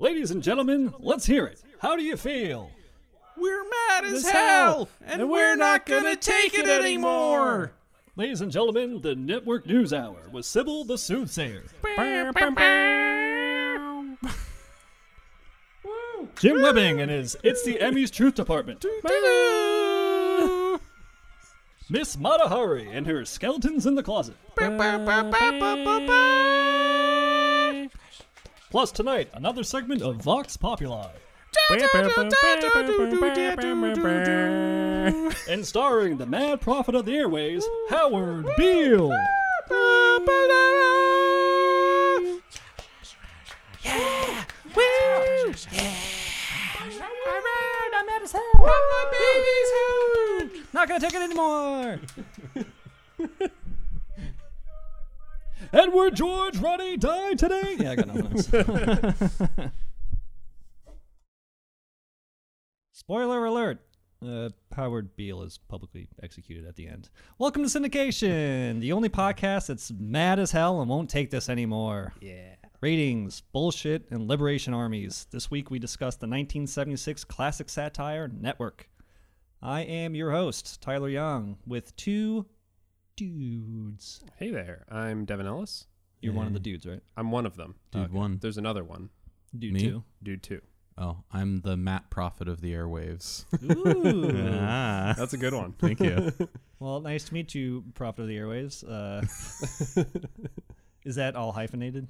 Ladies and gentlemen, let's hear it. How do you feel? We're mad as hell, hell, and, and we're not gonna take it anymore. Ladies and gentlemen, the Network News Hour with Sybil the Soothsayer. Jim Webbing and his It's the Emmys Truth Department. Miss Matahari and her Skeletons in the Closet. Plus tonight, another segment of Vox Populi. And starring the mad prophet of the airways, Howard Beale. yeah! Yeah. I'm mad as hell. Not gonna take it anymore. Edward George Ruddy died today. Yeah, I got nothing else. Spoiler alert. Uh, Howard Beale is publicly executed at the end. Welcome to Syndication, the only podcast that's mad as hell and won't take this anymore. Yeah. Ratings, bullshit, and liberation armies. This week we discussed the 1976 classic satire Network. I am your host, Tyler Young, with two dudes. Hey there, I'm Devin Ellis. You're one of the dudes, right? I'm one of them. Dude one. There's another one, Dude Me? two. dude two. Oh, I'm the Matt Prophet of the airwaves. Ooh. ah, That's a good one. thank you. Well, nice to meet you, Prophet of the Airwaves. Uh, is that all hyphenated?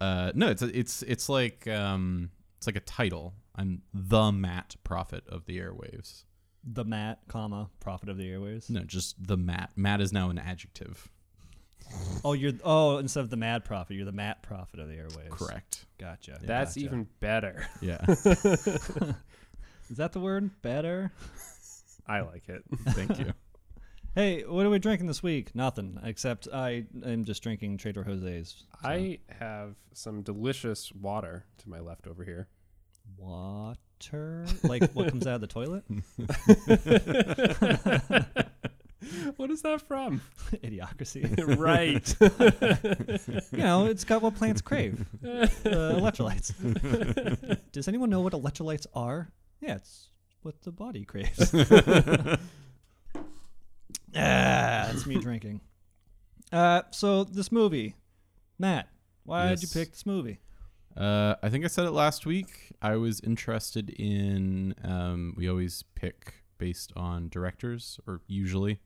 Uh, no, it's a, it's it's like um, it's like a title. I'm the Matt Prophet of the airwaves. The Matt, comma, Prophet of the Airways. No, just the Matt. Matt is now an adjective. Oh, you're oh instead of the Mad Prophet, you're the Matt Prophet of the Airways. Correct. Gotcha. That's gotcha. even better. Yeah. Is that the word? Better. I like it. thank you. Hey, what are we drinking this week? Nothing, except I am just drinking Trader Jose's. so- I have some delicious water to my left over here. Water, like what comes out of the toilet. What is that from? Idiocracy. right. you know, it's got what plants crave. Uh, electrolytes. Does anyone know what electrolytes are? Yeah, it's what the body craves. ah, that's me drinking. Uh, so this movie, Matt, why did you pick this movie? Uh, I think I said it last week. I was interested in. Um, we always pick based on directors, or usually,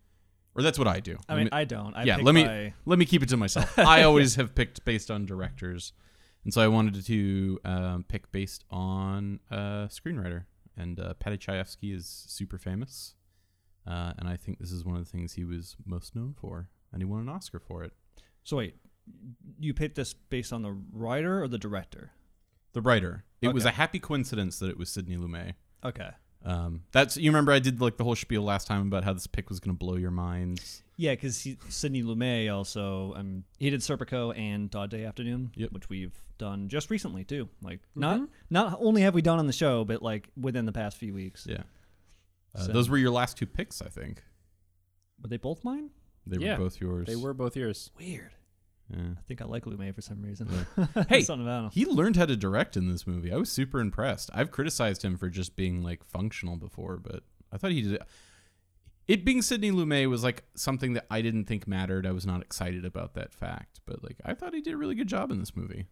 or that's what I do. I mean, me- I don't. I yeah, let me let me keep it to myself. I always have picked based on directors, and so I wanted to um, pick based on uh, screenwriter. And uh, Paddy Chayefsky is super famous, uh, and I think this is one of the things he was most known for, and he won an Oscar for it. So wait, you picked this based on the writer or the director? The writer. It was a happy coincidence that it was Sidney Lumet. Okay. Um, that's you remember I did like the whole spiel last time about how this pick was going to blow your minds. Yeah, because Sidney Lumet also um he did Serpico and Dog Day Afternoon, Yep. which we've done just recently too. Like not not only have we done on the show, but like within the past few weeks. Yeah. Uh, So- Those were your last two picks, I think. Were they both mine? They Yeah, were both yours. They were both yours. Weird. Yeah. I think I like Lumet for some reason. Hey, Something about him. He learned how to direct in this movie. I was super impressed. I've criticized him for just being like functional before, but I thought he did. It being Sidney Lumet was like something that I didn't think mattered. I was not excited about that fact, but like I thought he did a really good job in this movie.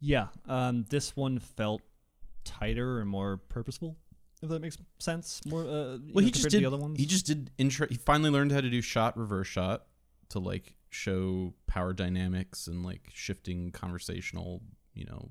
Yeah. Um, this one felt tighter and more purposeful. If that makes sense. More. Uh, you Well, know, he just did. the other ones. He just did. Intro, he finally learned how to do shot reverse shot to like show power dynamics and like shifting conversational, you know,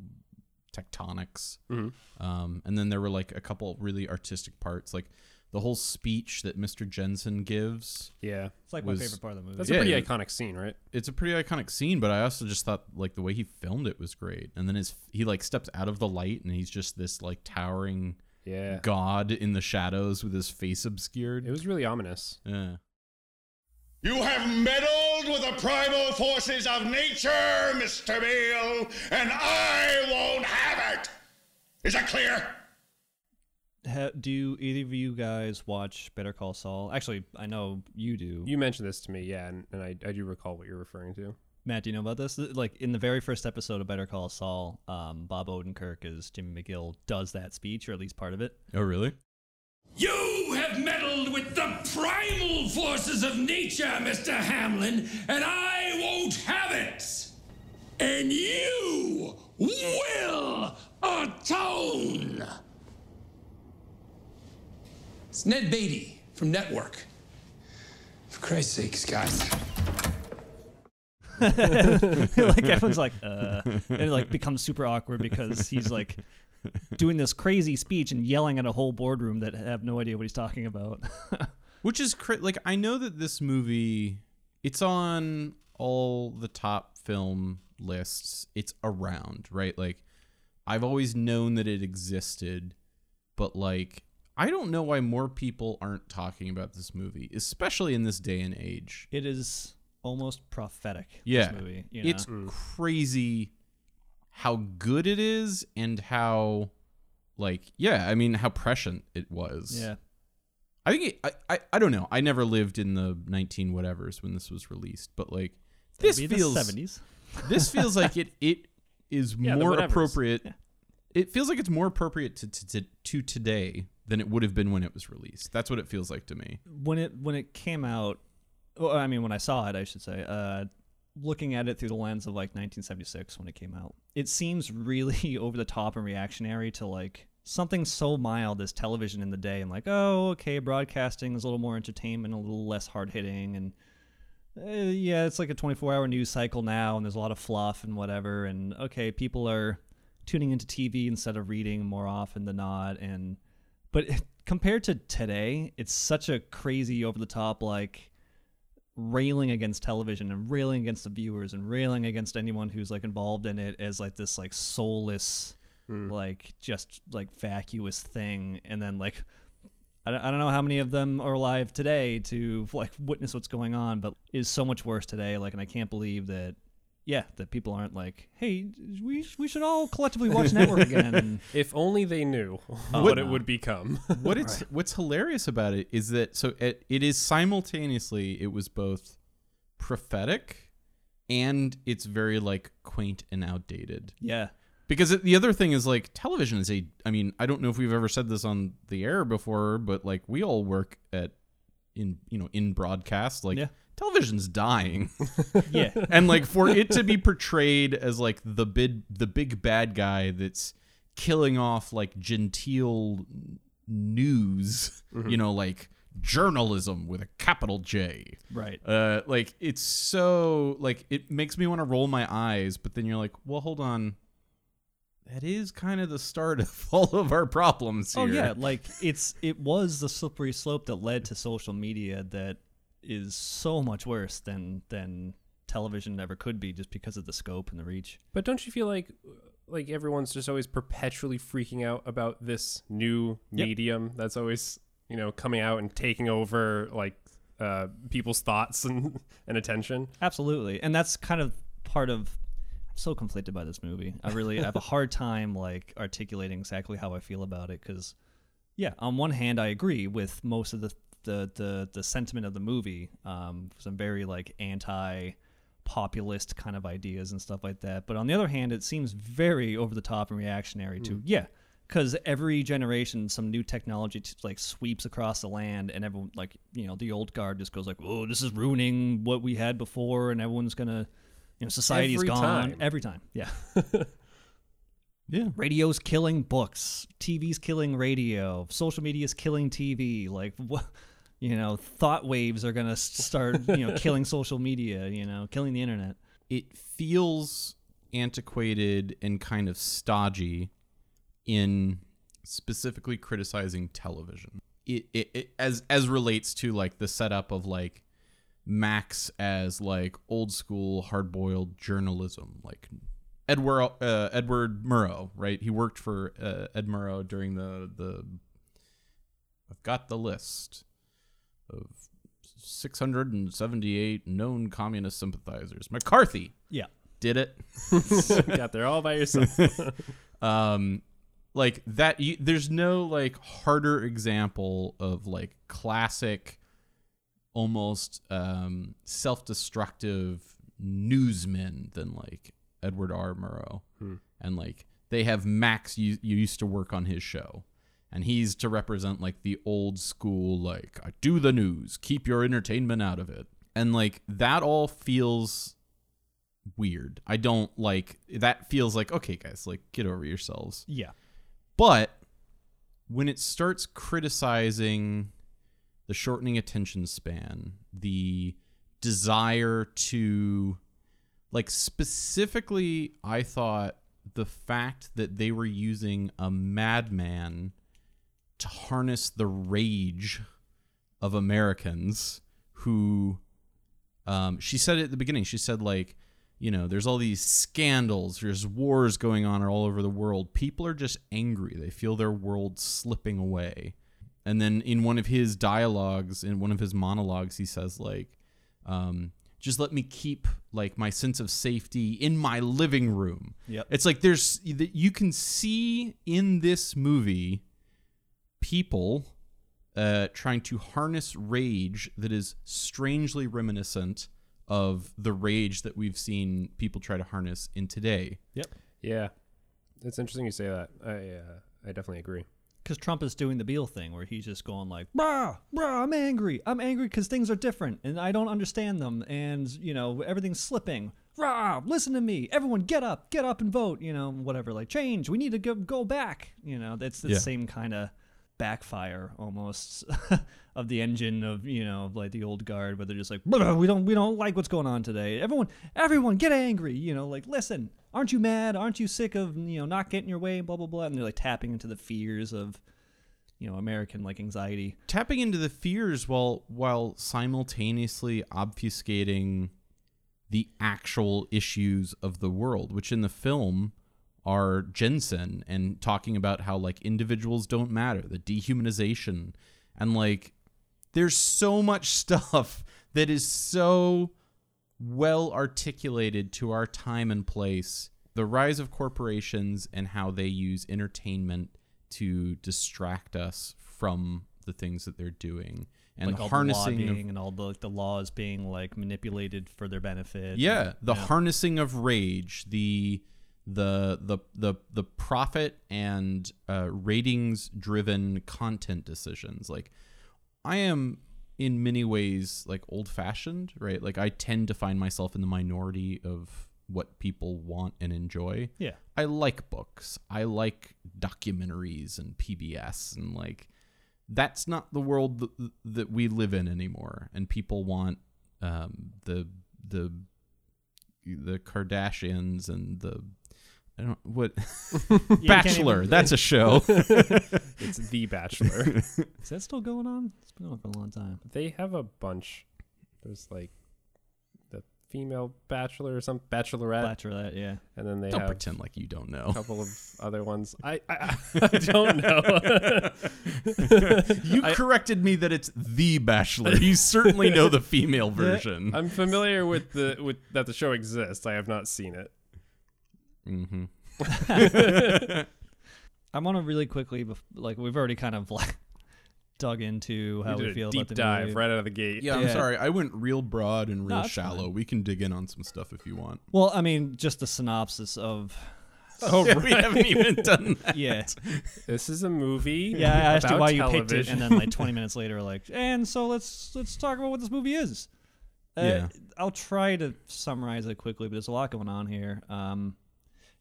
tectonics. Mhm. Um, and then there were like a couple really artistic parts, like the whole speech that Mr. Jensen gives. Yeah. It's like was- my favorite part of the movie. That's Yeah, a pretty yeah. iconic scene, right? It's a pretty iconic scene, but I also just thought like the way he filmed it was great. And then his he like steps out of the light and he's just this like towering Yeah. god in the shadows with his face obscured. It was really ominous. yeah. You have meddled with the primal forces of nature, Mr. Beale, and I won't have it. Is that clear? Ha- do either of you guys watch Better Call Saul? Actually, I know you do. You mentioned this to me, yeah, and, and I, I do recall what you're referring to. Matt, do you know about this? Like in the very first episode of Better Call Saul, um, Bob Odenkirk as Jimmy McGill does that speech, or at least part of it. Oh, really? You have meddled with the primal forces of nature, Mr. Hamlin, and I won't have it. And you will atone. It's Ned Beatty from Network. For Christ's sakes, guys. like everyone's like, uh, and it like becomes super awkward because he's like doing this crazy speech and yelling at a whole boardroom that have no idea what he's talking about. Which is cra- like I know that this movie it's on all the top film lists. It's around, right? Like I've always known that it existed, but like I don't know why more people aren't talking about this movie, especially in this day and age. it is almost prophetic. Yeah. this movie. You know? It's crazy how good it is and how like yeah, I mean how prescient it was. yeah. I think it, I, I I don't know. I never lived in the 19 whatevers when this was released, but like this feels seventies. this feels like it it is Yeah, more appropriate. It feels like it's more appropriate to, to, to, to today than it would have been when it was released. That's what it feels like to me. when it when it came out well, i mean when i saw it i should say uh looking at it through the lens of like 1976 when it came out it seems really over the top and reactionary to like something so mild as television in the day and like oh okay broadcasting is a little more entertainment a little less hard hitting and uh, yeah it's like a 24 hour news cycle now and there's a lot of fluff and whatever and okay people are tuning into tv instead of reading more often than not and but compared to today, it's such a crazy over the top like railing against television and railing against the viewers and railing against anyone who's like involved in it as like this like soulless Hmm. like just like vacuous thing and then like I don't, I don't know how many of them are alive today to like witness what's going on but is so much worse today like and I can't believe that yeah that people aren't like hey we we should all collectively watch network again If only they knew Oh, what no. it would become. What it's what's hilarious about it is that so it, it is simultaneously it was both prophetic and it's very like quaint and outdated. yeah Because it, the other thing is like television is a I mean, I don't know if we've ever said this on the air before, but like we all work at in you know, in broadcast like Yeah. television's dying. yeah and like for it to be portrayed as like the big the big bad guy that's killing off like genteel news, you know, like journalism with a capital J. right Uh like it's so like it makes me want to roll my eyes, but then you're like, "Well, hold on. That is kind of the start of all of our problems here." Oh yeah, like it's it was the slippery slope that led to social media that is so much worse than than television ever could be just because of the scope and the reach. But don't you feel like like everyone's just always perpetually freaking out about this new Yep. medium that's always you know coming out and taking over like uh, people's thoughts and, and attention? Absolutely. And that's kind of part of I'm so conflicted by this movie. I really I have a hard time like articulating exactly how I feel about it cuz yeah, on one hand I agree with most of the the the, the sentiment of the movie. Um some very like anti populist kind of ideas and stuff like that. But on the other hand, it seems very over the top and reactionary to yeah, because every generation some new technology t- like sweeps across the land, and everyone like you know the old guard just goes like, oh, this is ruining what we had before, and everyone's gonna. You know, society's Every gone time. every time. Yeah, Yeah. radio's killing books, TV's killing radio, social media's killing TV. Like, what? You know, thought waves are gonna start. You know, killing social media. You know, killing the internet. it feels antiquated and kind of stodgy in specifically criticizing television. It, it, it as as relates to like the setup of like Max as like old school hard boiled journalism, like Edward uh, Edward Murrow, right? He worked for uh, Ed Murrow during the the. I've got the list of 678 known communist sympathizers. McCarthy Yeah. did it. Got there all by yourself. um like that you, there's no like harder example of like classic almost um self-destructive newsmen than like Edward R. Murrow, and like they have Max. You, you used to work on his show, and he's to represent like the old school, like I do the news, keep your entertainment out of it, and like that all feels weird. I don't like that. Feels like okay, guys, like get over yourselves. Yeah. But when it starts criticizing the shortening attention span, the desire to like specifically I thought the fact that they were using a madman to harness the rage of Americans who um, she said it at the beginning. She said like, you know, there's all these scandals, there's wars going on all over the world. People are just angry. They feel their world slipping away. And then in one of his dialogues, in one of his monologues, he says like, um, just let me keep like my sense of safety in my living room. Yep. It's like there's that you can see in this movie people uh, trying to harness rage that is strangely reminiscent of the rage that we've seen people try to harness in today. Yep. Yeah, it's interesting you say that. I uh, I definitely agree. Because Trump is doing the Beale thing where he's just going like, brah, brah, I'm angry. I'm angry because things are different and I don't understand them. And, you know, everything's slipping. Rah, listen to me. Everyone get up, get up and vote, you know, whatever. Like, change. We need to go, go back. You know, that's the Yeah. same kind of backfire almost of the engine of, you know, of like the old guard where they're just like, "Brah, we don't, we don't like what's going on today. Everyone, everyone get angry. You know, like, listen, aren't you mad? Aren't you sick of, you know, not getting your way, blah, blah, blah. And they're like tapping into the fears of, you know, American like anxiety. tapping into the fears while while simultaneously obfuscating the actual issues of the world, which in the film are Jensen and talking about how like individuals don't matter, the dehumanization, and like there's so much stuff that is so well articulated to our time and place. The rise of corporations and how they use entertainment to distract us from the things that they're doing and like all harnessing the of- and all the like, the laws being like manipulated for their benefit. yeah, the Yeah. harnessing of rage, the the the the the profit and uh, ratings driven content decisions. Like, I am in many ways like old fashioned, right? Like, I tend to find myself in the minority of what people want and enjoy. Yeah. I like books. I like documentaries and PBS and like that's not the world that, that we live in anymore. And people want um, the the the Kardashians and the I don't what Bachelor. even- that's a show. It's The Bachelor. Is that still going on? It's been on for a long time. they have a bunch. There's like the female Bachelor or some Bachelorette, Bachelorette, yeah. and then they don't have pretend like you don't know. a couple of other ones. I I, I don't know. You corrected me that it's the Bachelor. You certainly know the female version. I'm familiar with the with that the show exists. I have not seen it. Hmm I want to really quickly, bef- like we've already kind of like dug into how we we, feel a deep about the dive movie. right out of the gate. Yeah, I'm Yeah. sorry. I went real broad and real that's shallow. fine. We can dig in on some stuff if you want. Well, I mean, just the synopsis of Oh, we haven't even done that. yeah, This is a movie. yeah. I asked you about why you picked it, and then like 20 minutes later, like, and so let's let's talk about what this movie is. Uh, Yeah. I'll try to summarize it quickly, but there's a lot going on here. Um,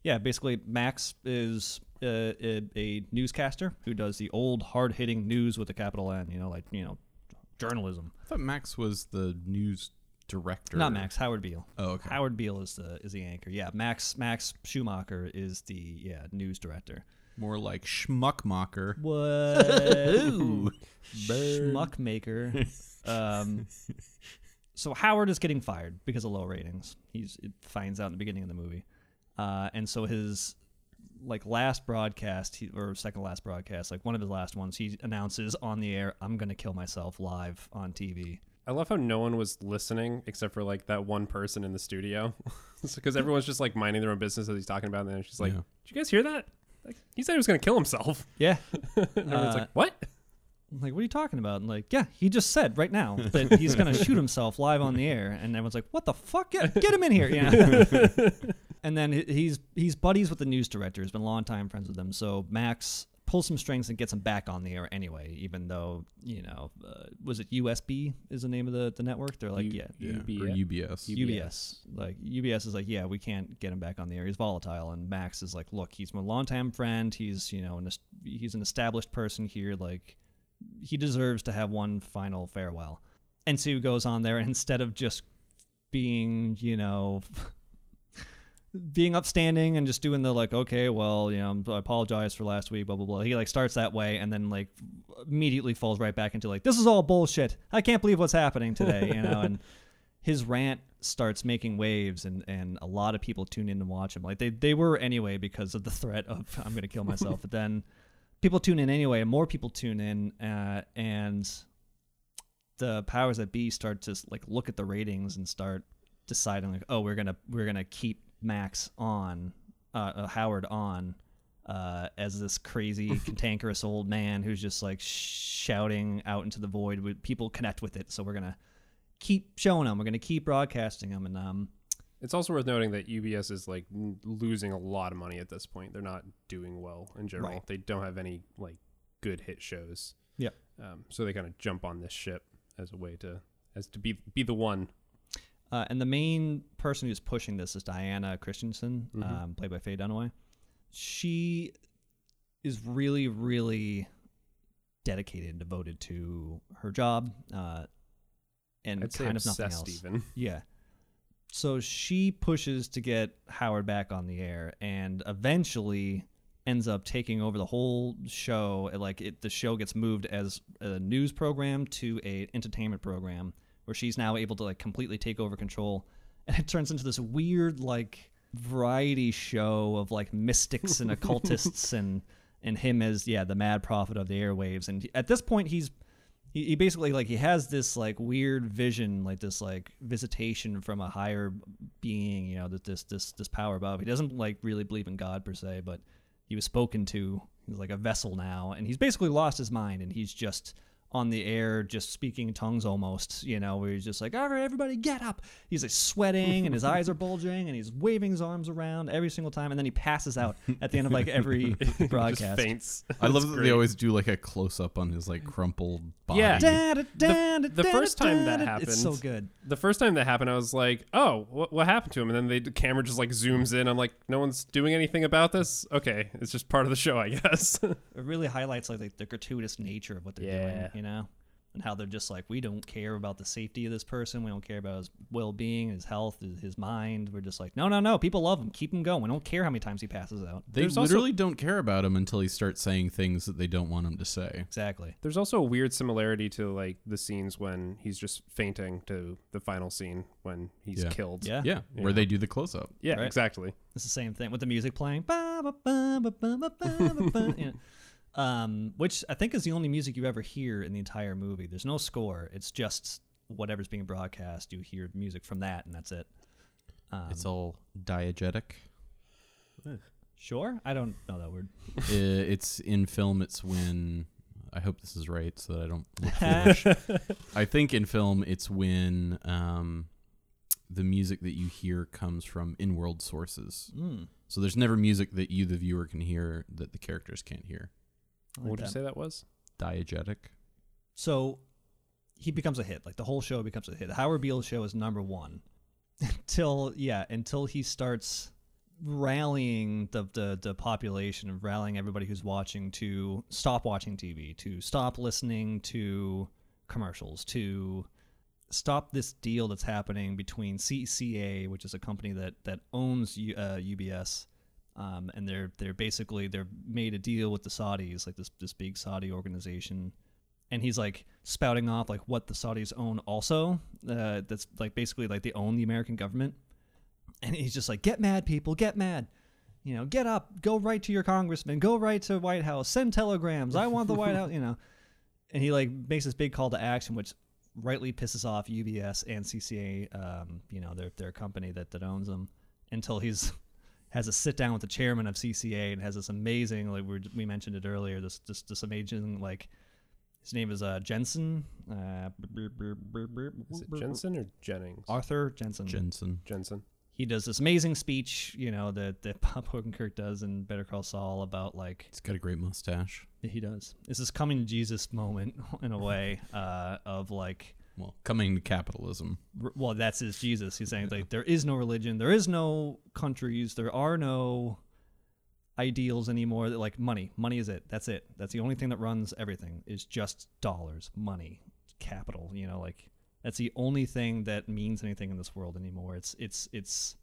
yeah, basically, Max is uh, a, a newscaster who does the old, hard-hitting news with a capital N. You know, like you know, journalism. I thought Max was the news director. Not Max. Howard Beale. Oh, okay. Howard Beale is the is the anchor. Yeah, Max Max Schumacher is the yeah news director. More like Schmuckmacher. What? Schmuck maker. Um, so Howard is getting fired because of low ratings. He's it finds out in the beginning of the movie, uh, and so his like last broadcast he, or second last broadcast, like one of his last ones, he announces on the air, "I'm gonna kill myself live on TV." I love how no one was listening except for like that one person in the studio, because everyone's just like minding their own business as he's talking about, it, and then just like, Yeah. "Did you guys hear that? Like, he said he was gonna kill himself." Yeah, and everyone's Uh, like, "What?" I'm like, what are you talking about? And like, yeah, he just said right now that he's gonna shoot himself live on the air, and everyone's like, what the fuck? Get, get him in here, know? And then he's he's buddies with the news director. He's been longtime friends with them. So Max pulls some strings and gets him back on the air anyway. Even though you know, uh, was it USB is the name of the the network? They're like, U- yeah, Yeah, UB- or UBS. UBS. Like UBS is like, yeah, we can't get him back on the air. He's volatile, and Max is like, look, he's my longtime friend. He's you know, an, he's an established person here. Like, he deserves to have one final farewell. And so he goes on there, and instead of just being, you know. Being upstanding and just doing the like okay well you know i apologize for last week blah blah blah. He like starts that way and then like immediately falls right back into like this is all bullshit. I can't believe what's happening today you know? And his rant starts making waves and and a lot of people tune in to watch him. Like they they were anyway because of the threat of i'm gonna kill myself but then people tune in anyway and more people tune in uh, and the powers that be start to like look at the ratings and start deciding like oh we're gonna we're gonna keep max on uh, uh howard on uh, as this crazy cantankerous old man who's just like shouting out into the void people connect with it so we're gonna keep showing them we're gonna keep broadcasting them and um It's also worth noting that UBS is like losing a lot of money at this point. They're not doing well in general. Right. They don't have any like good hit shows. Yeah. Um, so they kind of jump on this ship as a way to as to be be the one. Uh, and the main person who's pushing this is Diana Christensen, um, played by Faye Dunaway. She is really, really dedicated and devoted to her job, uh, and I'd kind of nothing else. even. Yeah. So she pushes to get Howard back on the air, and eventually ends up taking over the whole show. Like it, the show gets moved as a news program to a entertainment program, where she's now able to like completely take over control, and it turns into this weird like variety show of like mystics and occultists and and him as yeah the mad prophet of the airwaves. And at this point, he's he, he basically like he has this like weird vision like this like visitation from a higher being you know that this this this power above. He doesn't like really believe in god per se but he was spoken to. He's like a vessel now. And he's basically lost his mind and he's just on the air just speaking tongues almost you know where he's just like all right everybody get up he's like sweating and his eyes are bulging and he's waving his arms around every single time and then he passes out at the end of like every Just broadcast faints. I love It's that they always do like a close up on his like crumpled body. Yeah. the, the first time that happened, it's so happened- good The first time that happened, I was like, "Oh, what, what happened to him?" And then they, the camera just like zooms in. I'm like, "No one's doing anything about this." Okay, it's just part of the show, I guess. it really highlights like the, the gratuitous nature of what they're Yeah. doing, you know, and how they're just like, we don't care about the safety of this person. We don't care about his well being, his health, his mind. We're just like, no, no, no. People love him. Keep him going. We don't care how many times he passes out. They There's literally also, don't care about him until he starts saying things that they don't want him to say. Exactly. There's also a weird similarity to like the scenes when he's just fainting to the final scene when he's yeah. killed. Yeah. yeah. Yeah. Where they do the close up. Yeah, right. exactly. It's the same thing with the music playing. Um, which I think is the only music you ever hear in the entire movie. There's no score. It's just whatever's being broadcast. You hear music from that, and that's it. Um, It's all diegetic. sure. I don't know that word. Uh, it's in film. It's when I hope this is right, so that I don't look foolish. I think in film, it's when um, the music that you hear comes from in-world sources. Mm, So there's never music that you, the viewer, can hear that the characters can't hear. I like what would you say that was? Diegetic. So he becomes a hit. Like the whole show becomes a hit. Howard Beale's show is number one until yeah until he starts rallying the, the the population and rallying everybody who's watching to stop watching TV, to stop listening to commercials, to stop this deal that's happening between CCA, which is a company that that owns U, uh, UBS, um, and they're they're basically they're made a deal with the Saudis, like this this big Saudi organization, and he's like spouting off like what the Saudis own also. Uh, that's like basically like they own the American government, and he's just like, get mad, people, get mad. You know, get up, go right to your congressman, go right to White House, send telegrams. I want the White House. You know, and he like makes this big call to action, which rightly pisses off UBS and CCA. Um, you know, their their company that that owns them until he's has a sit down with the chairman of CCA and has this amazing like we we mentioned it earlier this this this amazing like His name is uh, Jensen. Uh, Is it Jensen or Jennings? Arthur Jensen. Jensen. Jensen. he does this amazing speech, you know, that that Bob Odenkirk does in Better Call Saul about like He's got a great mustache. he does. It's this coming to Jesus moment in a way uh, of like, Well, coming to capitalism. r- well, that's his Jesus. He's saying like there is no religion, there is no countries, there are no ideals anymore. That like money, money is it. That's it. That's the only thing that runs everything is just dollars, money, capital. You know, like that's the only thing that means anything in this world anymore. It's it's it's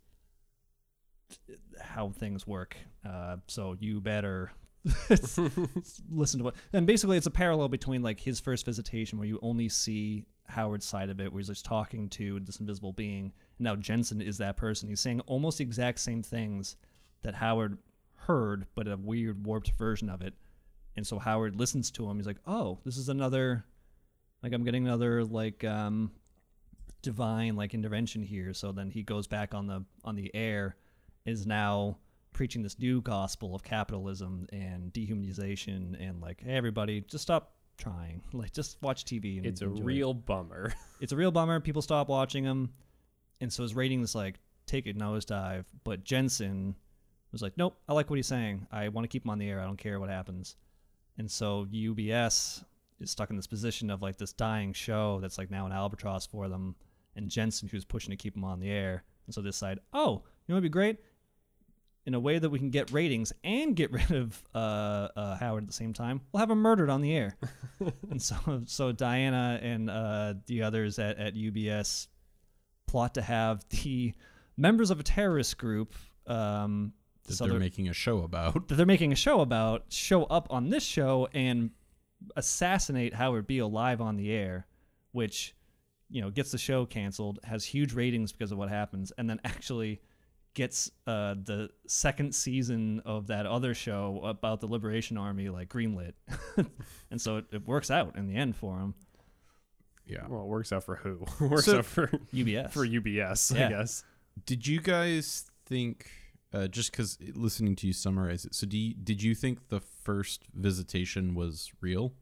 how things work. Uh, so you better listen to what. And basically, it's a parallel between like his first visitation, where you only see Howard's side of it, where he's just talking to this invisible being. And now Jensen is that person. He's saying almost the exact same things that Howard heard, but a weird, warped version of it. And so Howard listens to him. He's like, "Oh, this is another, like I'm getting another like um, divine like intervention here." So then he goes back on the on the air, is now preaching this new gospel of capitalism and dehumanization and like, hey, everybody, just stop trying. Like, just watch TV. And It's a enjoy it." real bummer. it's a real bummer. People stop watching him, and so his ratings like take a nosedive. But Jensen was like, "Nope, I like what he's saying. I want to keep him on the air. I don't care what happens." And so UBS is stuck in this position of like this dying show that's like now an albatross for them, and Jensen who's pushing to keep him on the air. And so they decide, "Oh, you know what'd be great." In a way that we can get ratings and get rid of uh, uh, Howard at the same time, we'll have him murdered on the air and so so Diana and uh, the others at, at UBS plot to have the members of a terrorist group um, That so they're they're- making a show about. that they're making a show about show up on this show and assassinate Howard Beale live on the air, which you know gets the show canceled, has huge ratings because of what happens, and then actually gets uh, the second season of that other show about the Liberation Army like greenlit, and so it, it works out in the end for him. Yeah. well, it works out for who? It works So- out for UBS for UBS, Yeah. I guess. Did you guys think, uh, just because listening to you summarize it, so do you, did you think the first visitation was real?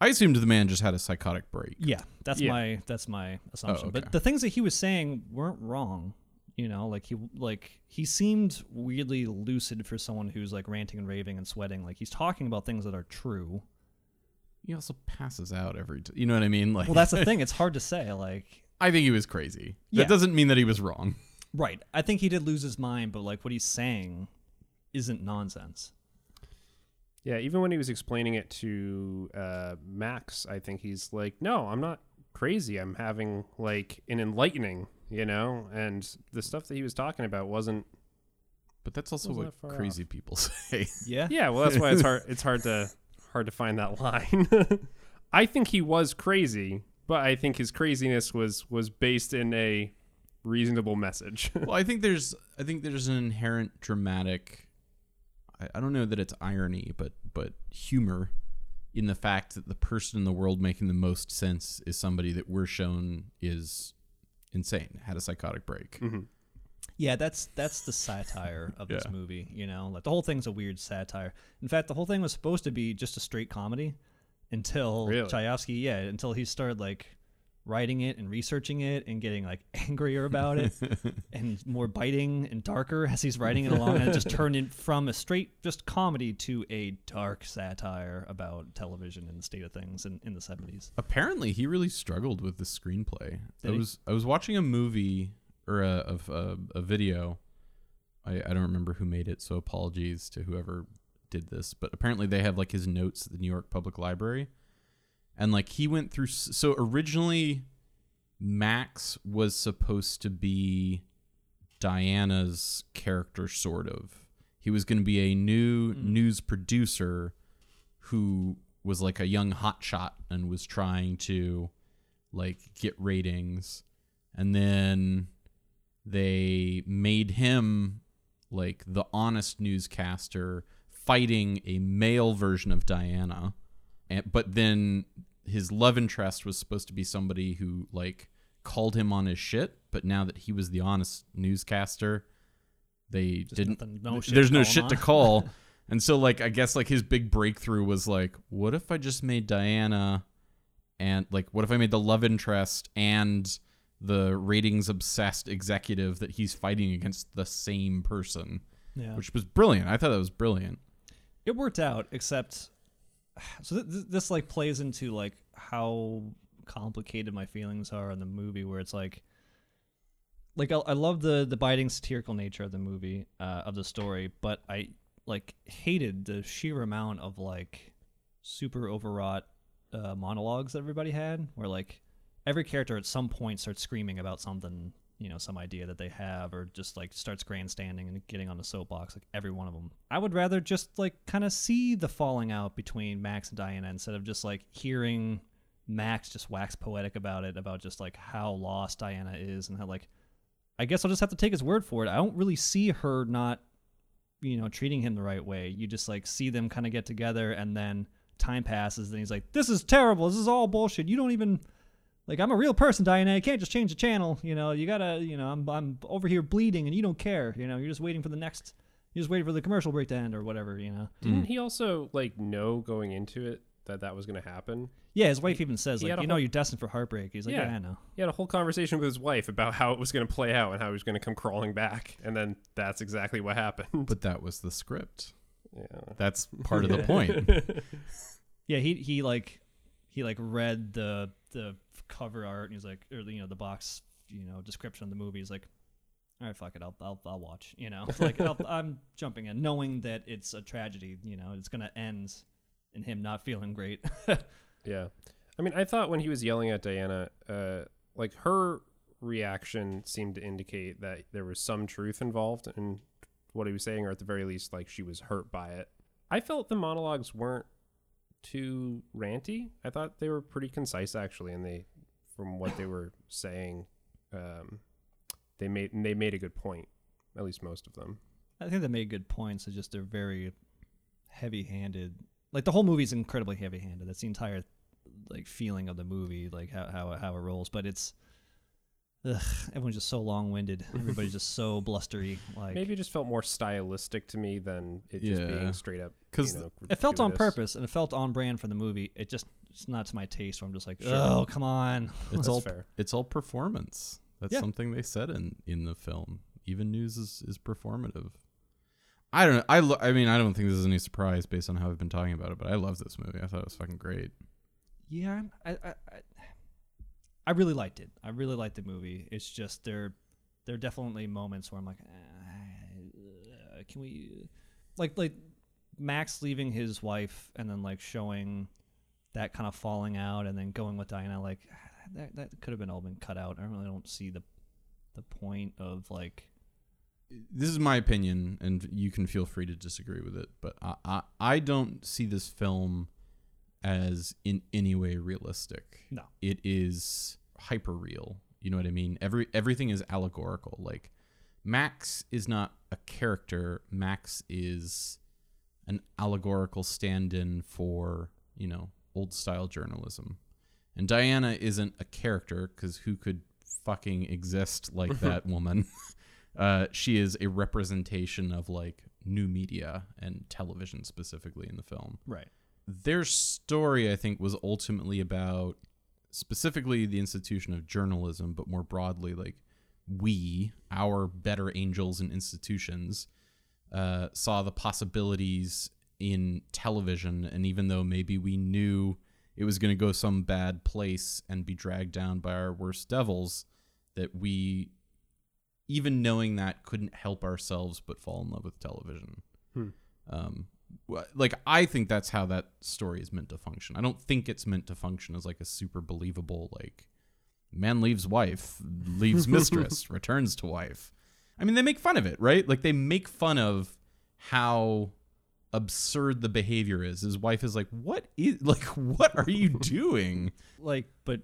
I assumed the man just had a psychotic break. Yeah, that's Yeah. my that's my assumption. okay. But the things that he was saying weren't wrong. You know, like he like he seemed weirdly lucid for someone who's like ranting and raving and sweating. Like he's talking about things that are true. He also passes out every time. You know what I mean? Like, Well, that's the thing. It's hard to say. Like, I think he was crazy. Yeah. That doesn't mean that he was wrong. right? I think he did lose his mind, but like what he's saying isn't nonsense. Yeah, even when he was explaining it to uh, Max, I think he's like, "No, I'm not crazy. I'm having like an enlightening, you know." And the stuff that he was talking about wasn't. But that's also what that far crazy people say. Yeah. Yeah, well, that's why it's hard. It's hard to hard to find that line. I think he was crazy, but I think his craziness was was based in a reasonable message. well, I think there's I think there's an inherent dramatic I, I don't know that it's irony, but but humor in the fact that the person in the world making the most sense is somebody that we're shown is insane, had a psychotic break. Mm-hmm. Yeah, that's that's the satire of this Yeah. movie. You know, like the whole thing's a weird satire. In fact, the whole thing was supposed to be just a straight comedy until Really? Chayefsky, yeah, until he started like writing it and researching it and getting like angrier about it and more biting and darker as he's writing it along, and it just turned in from a straight just comedy to a dark satire about television and the state of things in, in the seventies. Apparently, he really struggled with the screenplay. Did I he? was I was watching a movie or a of a, a video. I, I don't remember who made it, so apologies to whoever did this. But apparently, they have like his notes at the New York Public Library, and like he went through. So originally, Max was supposed to be Diana's character, sort of. He was going to be a new hmm. news producer who was like a young hotshot and was trying to like get ratings and then they made him like the honest newscaster fighting a male version of Diana and but then his love interest was supposed to be somebody who like called him on his shit but now that he was the honest newscaster they didn't nothing- no shit there's no shit to call And so like I guess like his big breakthrough was like, what if I just made Diana and like what if I made the love interest and the ratings obsessed executive that he's fighting against the same person, Yeah. which was brilliant. I thought that was brilliant. it worked out except so th- th- this like plays into like how complicated my feelings are in the movie where it's like like I, I love the the biting satirical nature of the movie uh, of the story but i like hated the sheer amount of like super overwrought uh, monologues that everybody had where like every character at some point starts screaming about something you know some idea that they have or just like starts grandstanding and getting on the soapbox like every one of them i would rather just like kind of see the falling out between max and diana instead of just like hearing max just wax poetic about it about just like how lost diana is and how like i guess i'll just have to take his word for it. I don't really see her not you know treating him the right way. You just like see them kind of get together and then time passes and he's like this is terrible. This is all bullshit. You don't even like I'm a real person, Diana. You can't just change the channel. You know, you gotta. You know, I'm I'm over here bleeding, and you don't care. You know, you're just waiting for the next. You're just waiting for the commercial break to end or whatever. You know. Didn't he also like know going into it that that was going to happen? Yeah, his wife even says he like, had a you know, whole- you're destined for heartbreak. He's like, yeah, Yeah. I know. He had a whole conversation with his wife about how it was going to play out and how he was going to come crawling back, and then that's exactly what happened. But that was the script. yeah. That's part of the point. Yeah, he he like he like read the the cover art and he's like, or you know, the box, you know, description of the movie. He's like, all right, fuck it, I'll I'll, I'll watch. You know, like I'll, I'm jumping in, knowing that it's a tragedy. You know, it's gonna end in him not feeling great. Yeah. I mean, I thought when he was yelling at Diana, uh, like her reaction seemed to indicate that there was some truth involved in what he was saying, or at the very least, like she was hurt by it. I felt the monologues weren't too ranty. I thought they were pretty concise, actually, and they, from what they were saying, um, they made they made a good point. At least most of them. I think they made good points. It's just they're very heavy-handed. Like the whole movie's incredibly heavy-handed. That's the entire like feeling of the movie, like how how how it rolls. But it's ugh, everyone's just so long-winded. Everybody's just so blustery. Like Maybe it just felt more stylistic to me than it just Yeah. being straight up. 'Cause you know, it felt on gratuitous. purpose and it felt on brand for the movie. It just it's not to my taste. Where I'm just like, oh come on. It's all fair. it's all performance. That's Yeah. something they said in in the film. Even news is is performative. I don't know. I lo- I mean, I don't think this is any surprise based on how I've been talking about it, but I love this movie. I thought it was fucking great. Yeah, I'm- I, I, I, I really liked it. I really liked the movie. It's just there, there are definitely moments where I'm like, uh, can we, like, like Max leaving his wife and then like showing that kind of falling out and then going with Diana. Like that, that could have been all been cut out. I really don't see the, the point of like. This is my opinion, and you can feel free to disagree with it. But I I, I don't see this film as in any way realistic. No. it is hyper real. You know what I mean? Every everything is allegorical. Like Max is not a character. Max is an allegorical stand-in for you know old style journalism, and Diana isn't a character because who could fucking exist like that woman? Uh, she is a representation of like new media and television specifically in the film Right. their story, I think, was ultimately about specifically the institution of journalism, but more broadly, like we, our better angels and institutions, uh, saw the possibilities in television. And even though maybe we knew it was going to go some bad place and be dragged down by our worst devils, that we, even knowing that, couldn't help ourselves but fall in love with television. Um, like I think that's how that story is meant to function. I don't think it's meant to function as like a super believable like man leaves wife, leaves mistress, returns to wife. I mean, they make fun of it, right? Like they make fun of how absurd the behavior is. His wife is like, "What is like what are you doing?" like but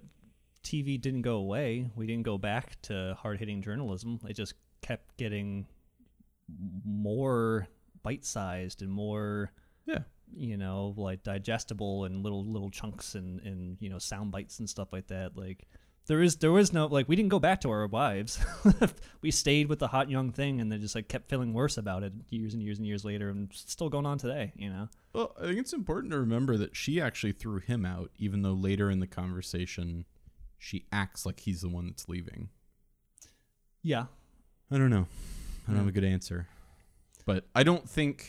TV didn't go away. We didn't go back to hard hitting journalism. It just kept getting more bite sized and more Yeah. you know, like digestible and little little chunks and, and you know, sound bites and stuff like that. Like there is there was no like we didn't go back to our wives. we stayed with the hot young thing, and then just like kept feeling worse about it years and years and years later, and still going on today. You know. Well, I think it's important to remember that she actually threw him out, even though later in the conversation, she acts like he's the one that's leaving. Yeah, I don't know. I don't have a good answer. But I don't think.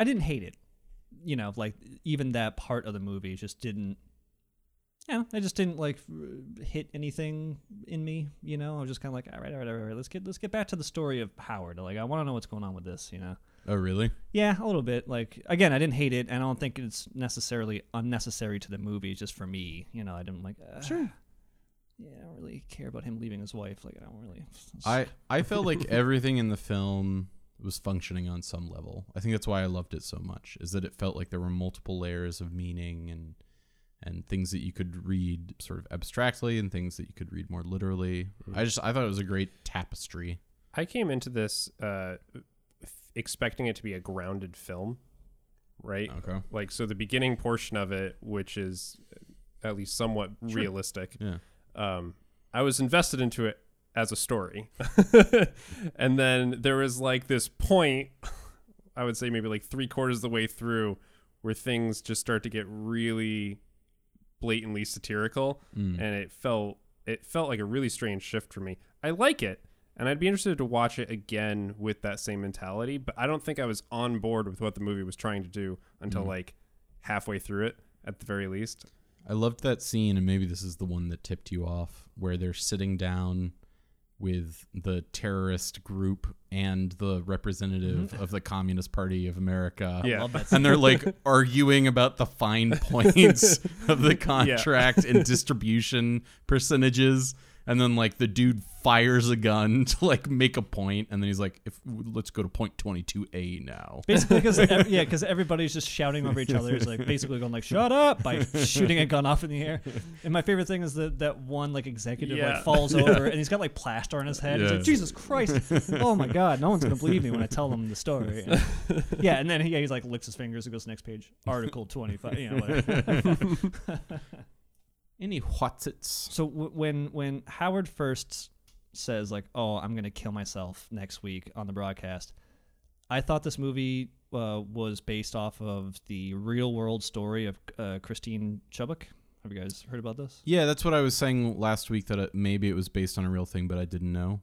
I didn't hate it. You know, like even that part of the movie just didn't. Yeah, I just didn't like hit anything in me. You know, I was just kind of like, all right, all right, all right, let's get let's get back to the story of Howard. Like, I want to know what's going on with this. You know. Oh, really? Yeah, a little bit. Like again, I didn't hate it, and I don't think it's necessarily unnecessary to the movie. Just for me, you know, I didn't like. Uh, sure. Yeah, I don't really care about him leaving his wife. Like, I don't really. I I felt like everything in the film was functioning on some level. I think that's why I loved it so much. Is that it felt like there were multiple layers of meaning and and things that you could read sort of abstractly and things that you could read more literally. I just I thought it was a great tapestry. I came into this uh, f- expecting it to be a grounded film, right? Okay. Like so, the beginning portion of it, which is at least somewhat realistic, Yeah. um, I was invested into it as a story, and then there was like this point, I would say maybe like three quarters of the way through, where things just start to get really blatantly satirical, mm. and it felt it felt like a really strange shift for me. I like it, and I'd be interested to watch it again with that same mentality, but I don't think I was on board with what the movie was trying to do until mm. like halfway through it, at the very least. I loved that scene, and maybe this is the one that tipped you off, where they're sitting down with the terrorist group and the representative of the Communist Party of America. Yeah. And they're like arguing about the fine points of the contract and distribution percentages. And then like the dude fires a gun to like make a point, and then he's like, "If let's go to point twenty two A now." Basically, because yeah, because everybody's just shouting over each other. It's like basically going like "shut up" by shooting a gun off in the air. And my favorite thing is that that one like executive Yeah. like falls over and he's got like plaster on his head. He's like, "Jesus Christ! Oh my God! No one's gonna believe me when I tell them the story." And- yeah, and then he, yeah, he's like licks his fingers and goes next page, Article twenty five. You know, whatever. Any whatsits? So w- when when Howard first says like, "Oh, I'm gonna kill myself next week" on the broadcast, I thought this movie uh, was based off of the real world story of uh, Christine Chubbuck. Have you guys heard about this? Yeah, that's what I was saying last week. That it, maybe it was based on a real thing, but I didn't know.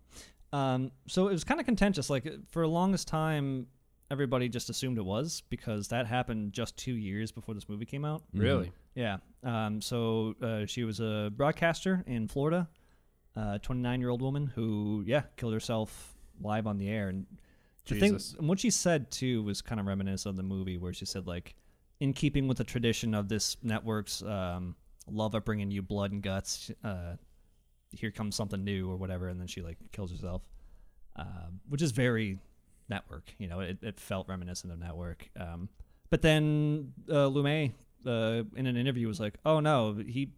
Um, so it was kind of contentious. Like for the longest time, everybody just assumed it was because that happened just two years before this movie came out. Really? Yeah. Um, so uh, she was a broadcaster in Florida, a 29 year old woman who, yeah, killed herself live on the air. And the thing, and what she said too was kind of reminiscent of the movie, where she said like, in keeping with the tradition of this network's um, love of bringing you blood and guts, uh, here comes something new or whatever, and then she like kills herself, um, which is very network. You know, it, it felt reminiscent of network. Um, but then uh, Lumet uh, in an interview was like, "Oh no, he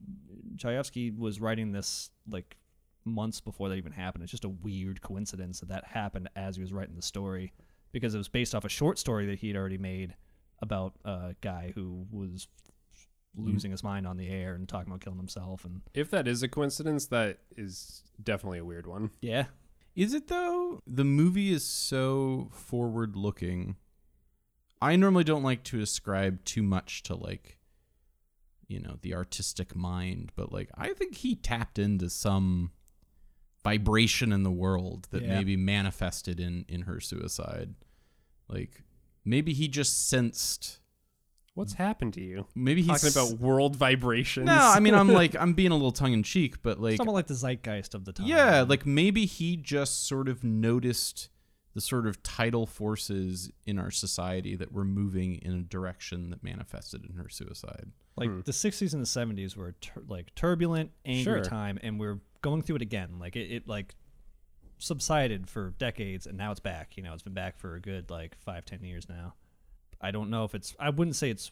Chayefsky was writing this like months before that even happened. It's just a weird coincidence that that happened as he was writing the story because it was based off a short story that he had already made about a guy who was losing his mind on the air and talking about killing himself and If that is a coincidence, that is definitely a weird one. yeah Is it though? The movie is so forward looking. I normally don't like to ascribe too much to like you know, the artistic mind, but like I think he tapped into some vibration in the world that Yeah. maybe manifested in in her suicide. Like maybe he just sensed What's happened to you? maybe he's Talking about world vibrations. No, I mean I'm like I'm being a little tongue in cheek, but like somewhat like the zeitgeist of the time yeah, like maybe he just sort of noticed the sort of tidal forces in our society that were moving in a direction that manifested in her suicide. like hmm. the 60s and the 70s were tur- like turbulent angry Sure. time and we're going through it again like it, it like subsided for decades and now it's back you know it's been back for a good like five ten years now i don't know if it's i wouldn't say it's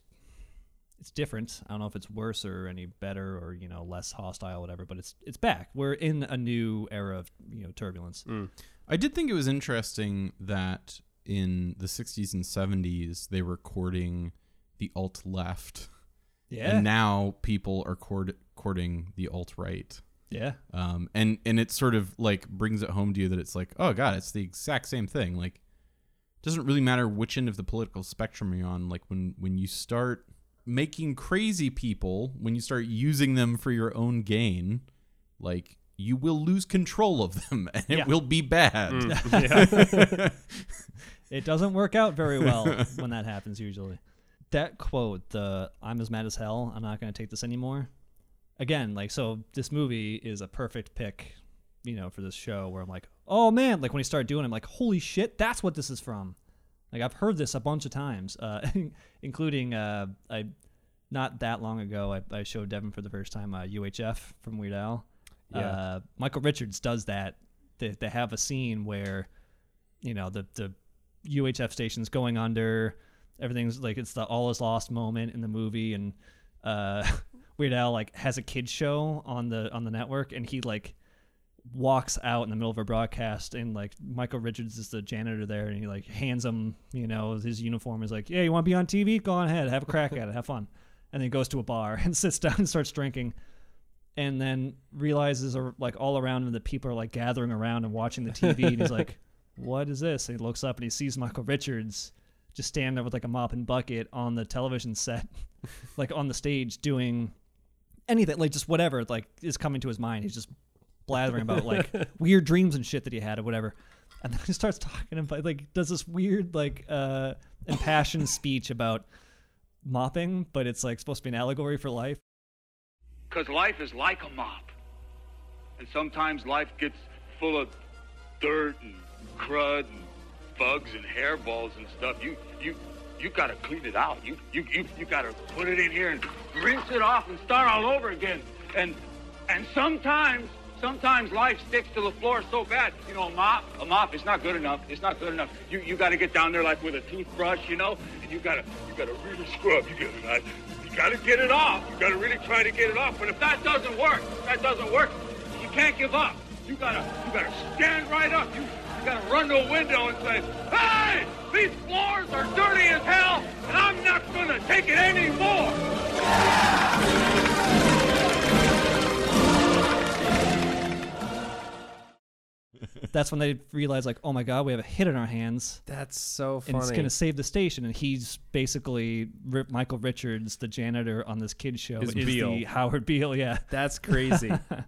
it's different i don't know if it's worse or any better or you know less hostile whatever but it's it's back we're in a new era of you know turbulence I did think it was interesting that in the 60s and 70s they were courting the alt left, yeah and now people are court- courting the alt right. Yeah. um, and and it sort of like brings it home to you that it's like, oh god, it's the exact same thing. Like, doesn't really matter which end of the political spectrum you're on. Like when when you start making crazy people, when you start using them for your own gain, like you will lose control of them, and it Yeah. will be bad. Mm, yeah. It doesn't work out very well when that happens usually. That quote, the I'm as mad as hell, I'm not going to take this anymore. Again, like so this movie is a perfect pick, you know, for this show where I'm like, "Oh man, like when he started doing it, I'm like, "Holy shit, that's what this is from." Like I've heard this a bunch of times, uh, including uh, I not that long ago I, I showed Devin for the first time uh, UHF from Weird Al. Yeah. Uh, Michael Richards does that. They, they have a scene where you know the the UHF station's going under. Everything's like it's the all is lost moment in the movie, and uh, Weird Al like has a kids show on the on the network, and he like walks out in the middle of a broadcast, and like Michael Richards is the janitor there, and he like hands him you know his uniform is like, yeah, you want to be on TV? Go on ahead, have a crack at it, have fun, and then he goes to a bar and sits down and starts drinking. And then realizes, or like all around him, that people are like gathering around and watching the TV, and he's like, what is this? And he looks up and he sees Michael Richards just standing there with like a mop and bucket on the television set, like on the stage doing anything, like just whatever, like is coming to his mind. He's just blathering about like weird dreams and shit that he had or whatever. And then he starts talking about like does this weird like uh impassioned speech about mopping, but it's like supposed to be an allegory for life. Because life is like a mop. And sometimes life gets full of dirt and crud and bugs and hairballs and stuff. You you you gotta clean it out. You you you, you gotta put it in here and rinse it off and start all over again. And and sometimes sometimes life sticks to the floor so bad. You know, a mop a mop is not good enough. It's not good enough. You you gotta get down there like with a toothbrush, you know, and you gotta you gotta really scrub. You gotta you gotta get it off. You gotta really try to get it off. But if that doesn't work, that doesn't work, you can't give up. You gotta you gotta stand right up. You you gotta run to a window and say, Hey! These floors are dirty as hell, and I'm not gonna take it anymore! That's when they realize like, oh my god, we have a hit in our hands. That's so funny. and it's going to save the station. And he's basically Ri- Michael Richards, the janitor on this kid show, Is is, Beale. the Howard Beale. Yeah, That's crazy. uh,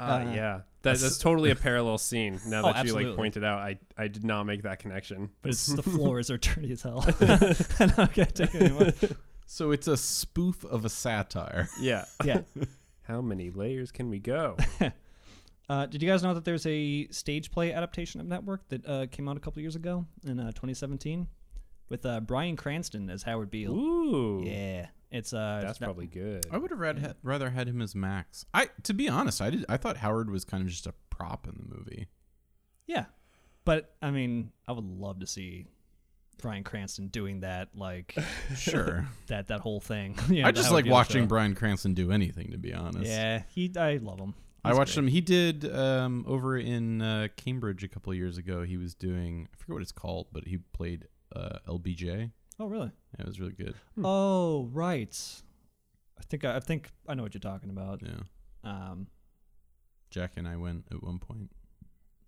Uh, yeah, that, that's totally a parallel scene. Now Oh, that you like pointed out, I I did not make that connection. but it's the floors are dirty as hell. I'm not gonna take it anymore. So it's a spoof of a satire. Yeah. Yeah. How many layers can we go? Uh, did you guys know that there's a stage play adaptation of Network that uh, came out a couple years ago in uh, 2017 with uh, Bryan Cranston as Howard Beale? Ooh. Yeah, it's uh, That's not- probably good. I would have read, rather had him as Max. I, to be honest, I did. I thought Howard was kind of just a prop in the movie. Yeah, but I mean, I would love to see Bryan Cranston doing that, like Sure. that that whole thing. You know, I just like watching show. Bryan Cranston do anything, to be honest. Yeah, he. I love him. I watched great. him. He did um, over in uh, Cambridge a couple of years ago. He was doing I forget what it's called, but he played uh, LBJ. Oh, really? Yeah, it was really good. Oh, right. I think I, I think I know what you're talking about. Yeah, Um, Jack and I went at one point.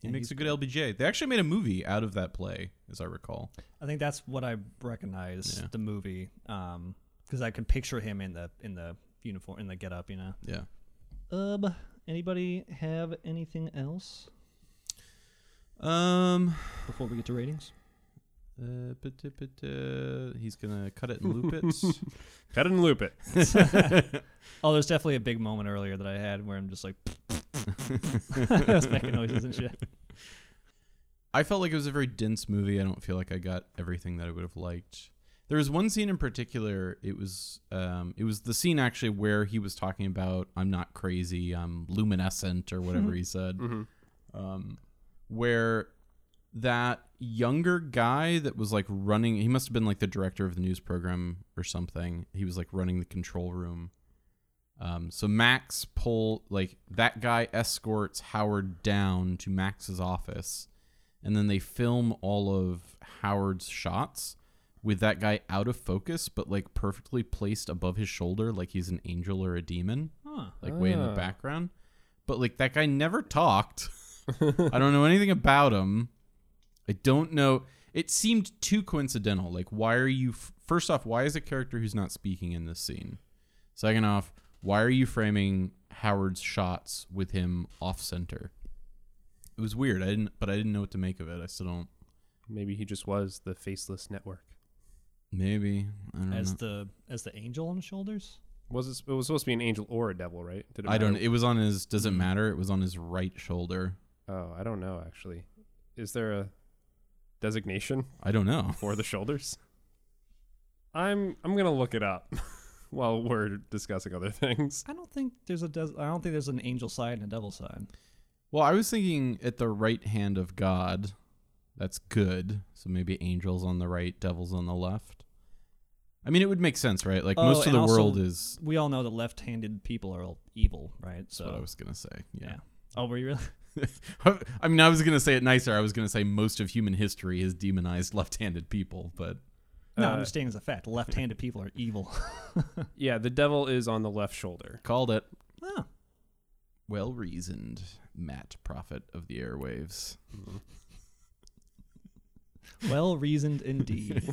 He Yeah, makes a good LBJ. They actually made a movie out of that play, as I recall. I think that's what I recognize Yeah. the movie. Um, because I can picture him in the in the uniform in the get up. You know. Yeah. Um. Anybody have anything else Um. before we get to ratings? Uh, but, uh, but, uh, he's gonna cut it and loop it. Cut it and loop it. Oh, there's definitely a big moment earlier that I had where I'm just like, I was making noises and shit. I felt like it was a very dense movie. I don't feel like I got everything that I would have liked. There was one scene in particular. It was um, it was the scene actually where he was talking about I'm not crazy, I'm luminescent or whatever he said. Um, where that younger guy that was like running, he must have been like the director of the news program or something. He was like running the control room. Um, so Max pull like that guy escorts Howard down to Max's office, and then they film all of Howard's shots with that guy out of focus, but like perfectly placed above his shoulder, like he's an angel or a demon, Huh. like way in the Ah. background. but like that guy never talked. I don't know anything about him. I don't know. It seemed too coincidental. Like, why are you? F- first off, why is a character who's not speaking in this scene? Second off, why are you framing Howard's shots with him off center? It was weird. I didn't, but I didn't know what to make of it. I still don't. Maybe he just was the faceless network. Maybe I don't As know. the as the angel on his shoulders. Was it, it was supposed to be an angel or a devil, right? Did it I don't. It was on his. Does it mm-hmm. matter? It was on his right shoulder. Oh, I don't know actually. Is there a designation I don't know. for the shoulders? I'm I'm gonna look it up while we're discussing other things. I don't think there's a des- I don't think there's an angel side and a devil side. Well, I was thinking at the right hand of God. That's good. So maybe angels on the right, devils on the left. I mean, it would make sense, right? Like Oh, most of the also, world is. We all know that left-handed people are all evil, right? That's So what I was gonna say. Yeah. yeah. Oh, were you really? I mean, I was gonna say it nicer. I was gonna say most of human history has demonized left-handed people, but No, Uh, I'm just stating as a fact. Left-handed people are evil. Yeah, the devil is on the left shoulder. called it. oh, Well reasoned, Matt, prophet of the airwaves. Well reasoned indeed.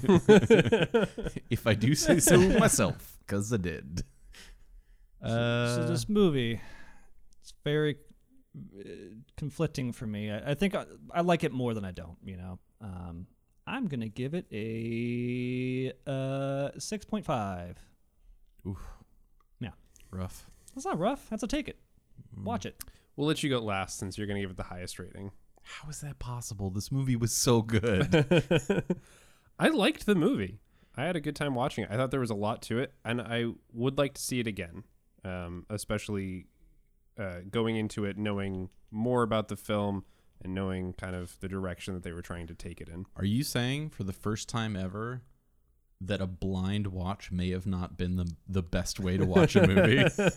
if I do say so myself, because I did. Uh, so this movie, it's very uh, conflicting for me. I, I think I, I like it more than I don't. You know, um, I'm gonna give it a uh, six point five. oof, Yeah, rough. that's not rough. That's a take it. Watch it. We'll let you go last since you're gonna give it the highest rating. How is that possible? This movie was so good. I liked the movie. I had a good time watching it. I thought there was a lot to it, and I would like to see it again, um, especially uh, going into it knowing more about the film and knowing kind of the direction that they were trying to take it in. Are you saying for the first time ever that a blind watch may have not been the the best way to watch a movie?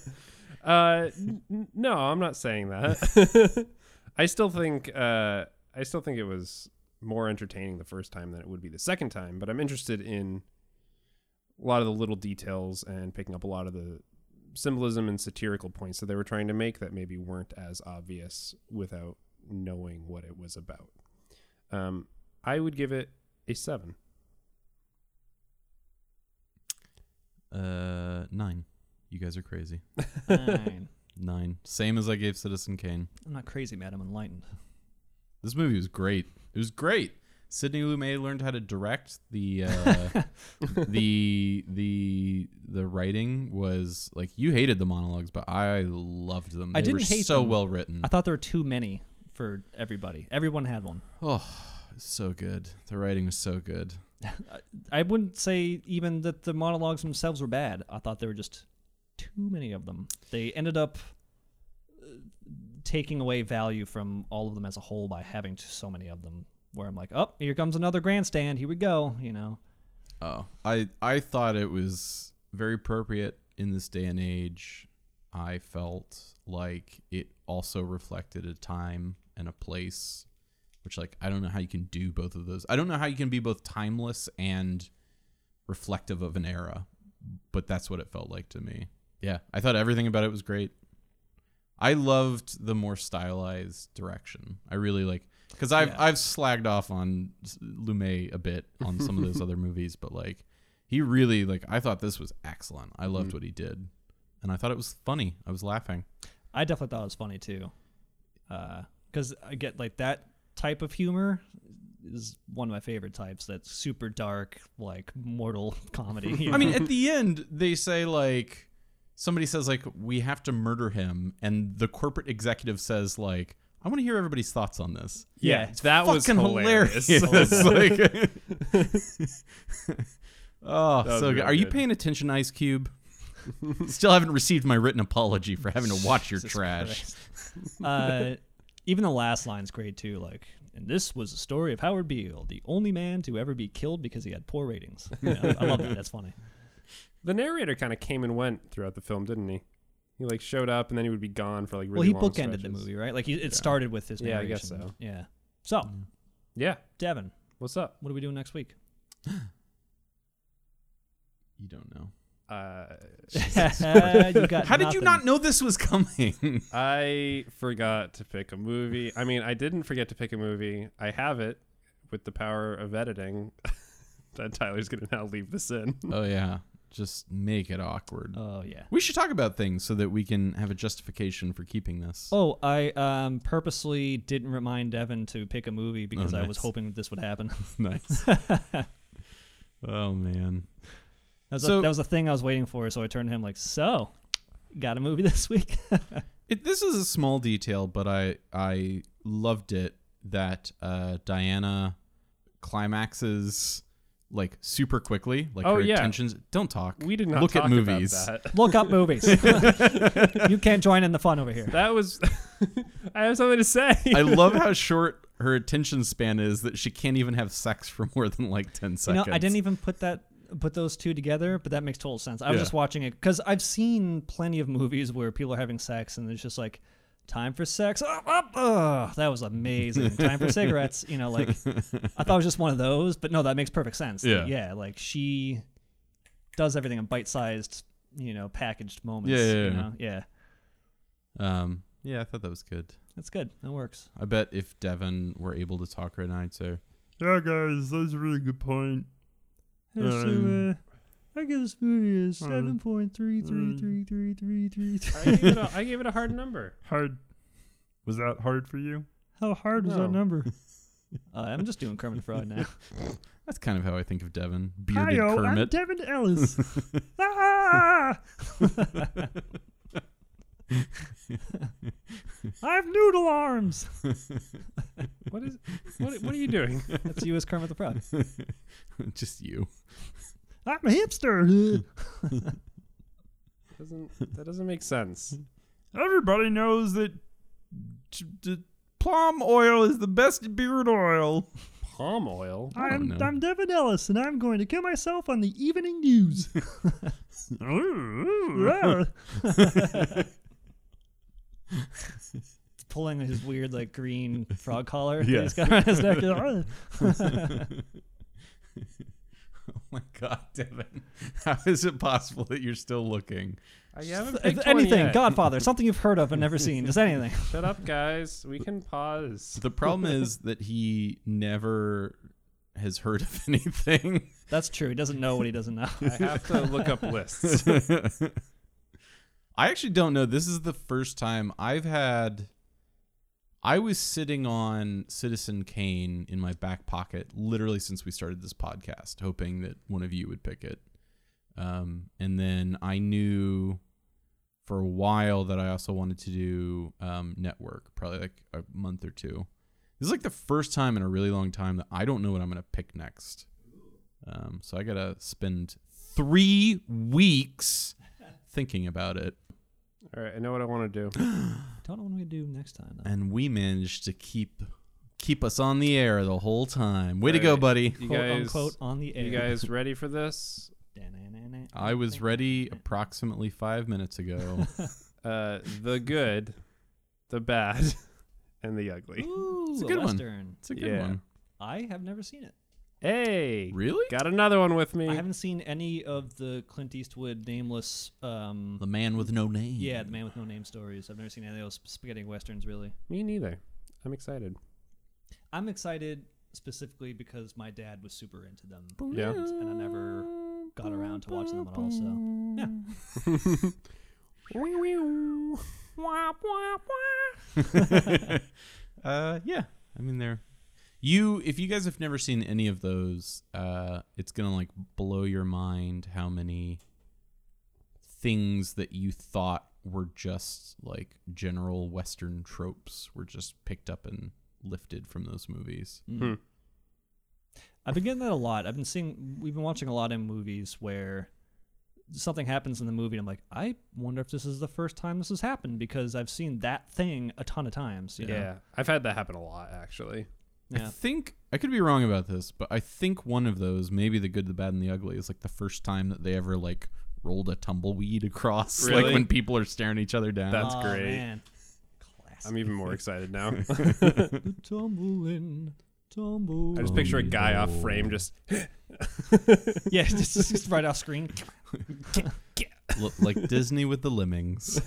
Uh, n- no, I'm not saying that. I still think uh, I still think it was more entertaining the first time than it would be the second time. But I'm interested in a lot of the little details and picking up a lot of the symbolism and satirical points that they were trying to make that maybe weren't as obvious without knowing what it was about. Um, I would give it a seven. uh, nine. You guys are crazy. Fine. Nine. Same as I gave Citizen Kane. I'm not crazy, man. I'm enlightened. This movie was great. It was great. Sidney Lumet learned how to direct. The uh, the the the writing was like you hated the monologues, but I loved them. They I didn't were hate so them. well written. I thought there were too many for everybody. Everyone had one. oh, so good. The writing was so good. I wouldn't say even that the monologues themselves were bad. I thought they were just too many of them. They ended up uh, taking away value from all of them as a whole by having so many of them. Where I'm like, oh, here comes another grandstand. Here we go. You know, Oh, I I thought it was very appropriate in this day and age. I felt like it also reflected a time and a place, which like I don't know how you can do both of those. I don't know how you can be both timeless and reflective of an era, but that's what it felt like to me. Yeah, I thought everything about it was great. I loved the more stylized direction. I really like because I've Yeah. I've slagged off on Lumet a bit on some of those other movies, but like he really like I thought this was excellent. I loved mm. what he did, and I thought it was funny. I was laughing. I definitely thought it was funny too, uh, because I get like that type of humor is one of my favorite types. That's super dark, like mortal comedy. I mean, at the end they say like somebody says like we have to murder him, and the corporate executive says like I want to hear everybody's thoughts on this. Yeah, that was Fucking hilarious. hilarious. like, oh, so good. really Are you paying attention, Ice Cube? Still haven't received my written apology for having to watch your Jesus trash. Uh, even the last line's great too. Like, and this was the story of Howard Beale, the only man to ever be killed because he had poor ratings. You know, I love that. That's funny. The narrator kind of came and went throughout the film, didn't he? He like showed up and then he would be gone for like really well, he long bookended the movie, right? Like, he, it started with his Yeah, I narration. guess so. Yeah. So, Yeah. Devin, What's up? what are we doing next week? You don't know. Uh, you got How did you nothing. not know this was coming? I forgot to pick a movie. I mean, I didn't forget to pick a movie. I have it with the power of editing. that Tyler's gonna now leave this in. oh yeah, just make it awkward. Oh yeah. we should talk about things so that we can have a justification for keeping this. Oh, I um purposely didn't remind Devin to pick a movie because I was hoping this would happen. nice. oh man. That was, So- a, that was a thing I was waiting for, so I turned to him like, "So, got a movie this week?" It, this is a small detail, but I I loved it that uh, Diana climaxes like super quickly. Like Oh, her yeah. attentions. Don't talk. We did not look talk at movies. About that. Look up movies. you can't join in the fun over here. that was. I have something to say. I love how short her attention span is. That she can't even have sex for more than like ten You seconds. know, I didn't even put that put those two together, but that makes total sense. I was Yeah. just watching it because I've seen plenty of movies where people are having sex and it's just like time for sex. Oh, oh, oh, that was amazing. time for cigarettes. You know, like I thought it was just one of those, but no, that makes perfect sense. Yeah. yeah. Like she does everything in bite-sized, you know, packaged moments. Yeah, yeah, you yeah. know? yeah. Um. Yeah, I thought that was good. That's good. That works. I bet if Devin were able to talk right now, I'd say, Yeah, guys, that's a really good point. Um, I give this movie a seven point three three three three three three I gave, it a, I gave it a hard number. Hard. Was that hard for you? How hard was No. that number? Uh, I'm just doing Kermit the Frog now. that's kind of how I think of Devin. Bearded Hi-yo, I'm Kermit. Devin Ellis. ah! I have noodle arms. What is? What, what are you doing? That's you as Kermit the Frog. Just you. I'm a hipster. Doesn't that doesn't make sense? Everybody knows that t- t- palm oil is the best beard oil. Palm oil. I'm know. I'm Devin Ellis, and I'm going to kill myself on the evening news. Ooh. Pulling his weird like green frog collar. Yeah. that he's got on his neck. Oh my God, Devin. How is it possible that you're still looking? I haven't If picked one anything, yet. Godfather, something you've heard of and never seen. Just anything. Shut up, guys. We can pause. The problem is that he never has heard of anything. That's true. He doesn't know what he doesn't know. I have to look up lists. I actually don't know. This is the first time I've had. I was sitting on Citizen Kane in my back pocket literally since we started this podcast, hoping that one of you would pick it. Um, and then I knew for a while that I also wanted to do um, network, probably like a month or two. This is like the first time in a really long time that I don't know what I'm going to pick next. Um, so I got to spend three weeks thinking about it. All right, I know what I want to do. Don't know what I'm gonna do next time. Though. And we managed to keep keep us on the air the whole time. Way to go, Right. buddy. You Quote guys, unquote on the air. you guys ready for this? I was ready approximately five minutes ago. Uh, the good, the bad, and the ugly. Ooh, It's a a good one. western. It's a good Yeah. one. I have never seen it. Hey, Really? got another one with me. I haven't seen any of the Clint Eastwood nameless. Um, The man with no name. yeah, the man with no name stories. I've never seen any of those spaghetti westerns. Really, Me neither. I'm excited. I'm excited specifically because my dad was super into them, Yeah. and I never got around to watching them at all. So yeah, uh, yeah. I mean, they're you. If you guys have never seen any of those, uh, it's gonna like blow your mind how many things that you thought were just like general Western tropes were just picked up and lifted from those movies. Hmm. I've been getting that a lot. I've been seeing. We've been watching a lot in movies where something happens in the movie. and I'm like, I wonder if this is the first time this has happened because I've seen that thing a ton of times. You know? Yeah, I've had that happen a lot actually. Yeah. I think I could be wrong about this, but I think one of those, maybe the good, the bad, and the ugly, is like the first time that they ever like rolled a tumbleweed across, like when people are staring each other down. That's Oh, great. Man. Classic. I'm even more excited now. The tumbling. Tumble. I just picture a guy off frame just yeah, just, just right off screen. L- like Disney with the lemmings.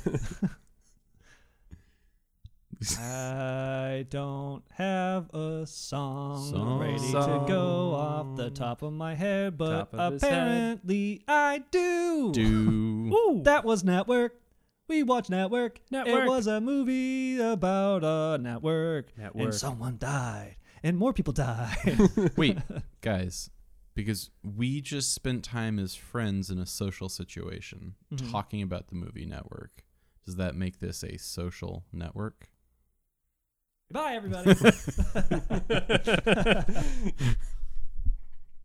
I don't have a song, Song. ready to go off the top of my head, but Top of head. apparently I do. Do Ooh, that was Network. We watched Network. Network. It was a movie about a network. Network. And someone died. And more people died. wait, guys, because we just spent time as friends in a social situation Mhm. talking about the movie Network. Does that make this a social network? Goodbye, everybody.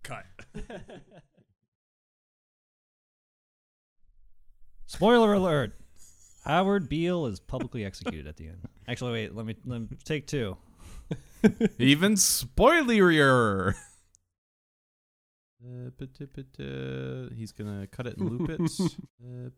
cut. Spoiler alert. Howard Beale is publicly executed at the end. Actually, wait, let me, let me take two. Even spoilerier. Uh, ba-da-ba-da. He's gonna cut it and loop it. Uh,